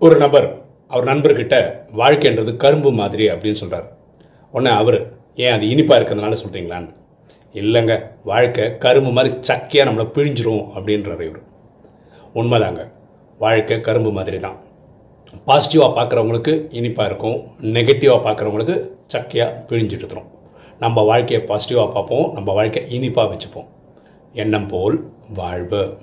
ஒரு நபர் அவர் நண்பர்கிட்ட வாழ்க்கைன்றது கரும்பு மாதிரி அப்படின்னு சொல்கிறார் உடனே அவர் ஏன் அது இனிப்பாக இருக்கிறதுனால சொல்கிறீங்களான்னு இல்லைங்க வாழ்க்கை கரும்பு மாதிரி சக்கையாக நம்மளை பிழிஞ்சிரும் அப்படின்றார் இவர். உண்மைதாங்க வாழ்க்கை கரும்பு மாதிரி தான் பாசிட்டிவாக பார்க்குறவங்களுக்கு இனிப்பாக இருக்கும் நெகட்டிவாக பார்க்குறவங்களுக்கு சக்கையாக பிழிஞ்சிட்டு நம்ம வாழ்க்கையை பாசிட்டிவாக பார்ப்போம் நம்ம வாழ்க்கை இனிப்பாக வச்சுப்போம். எண்ணம் போல் வாழ்வு.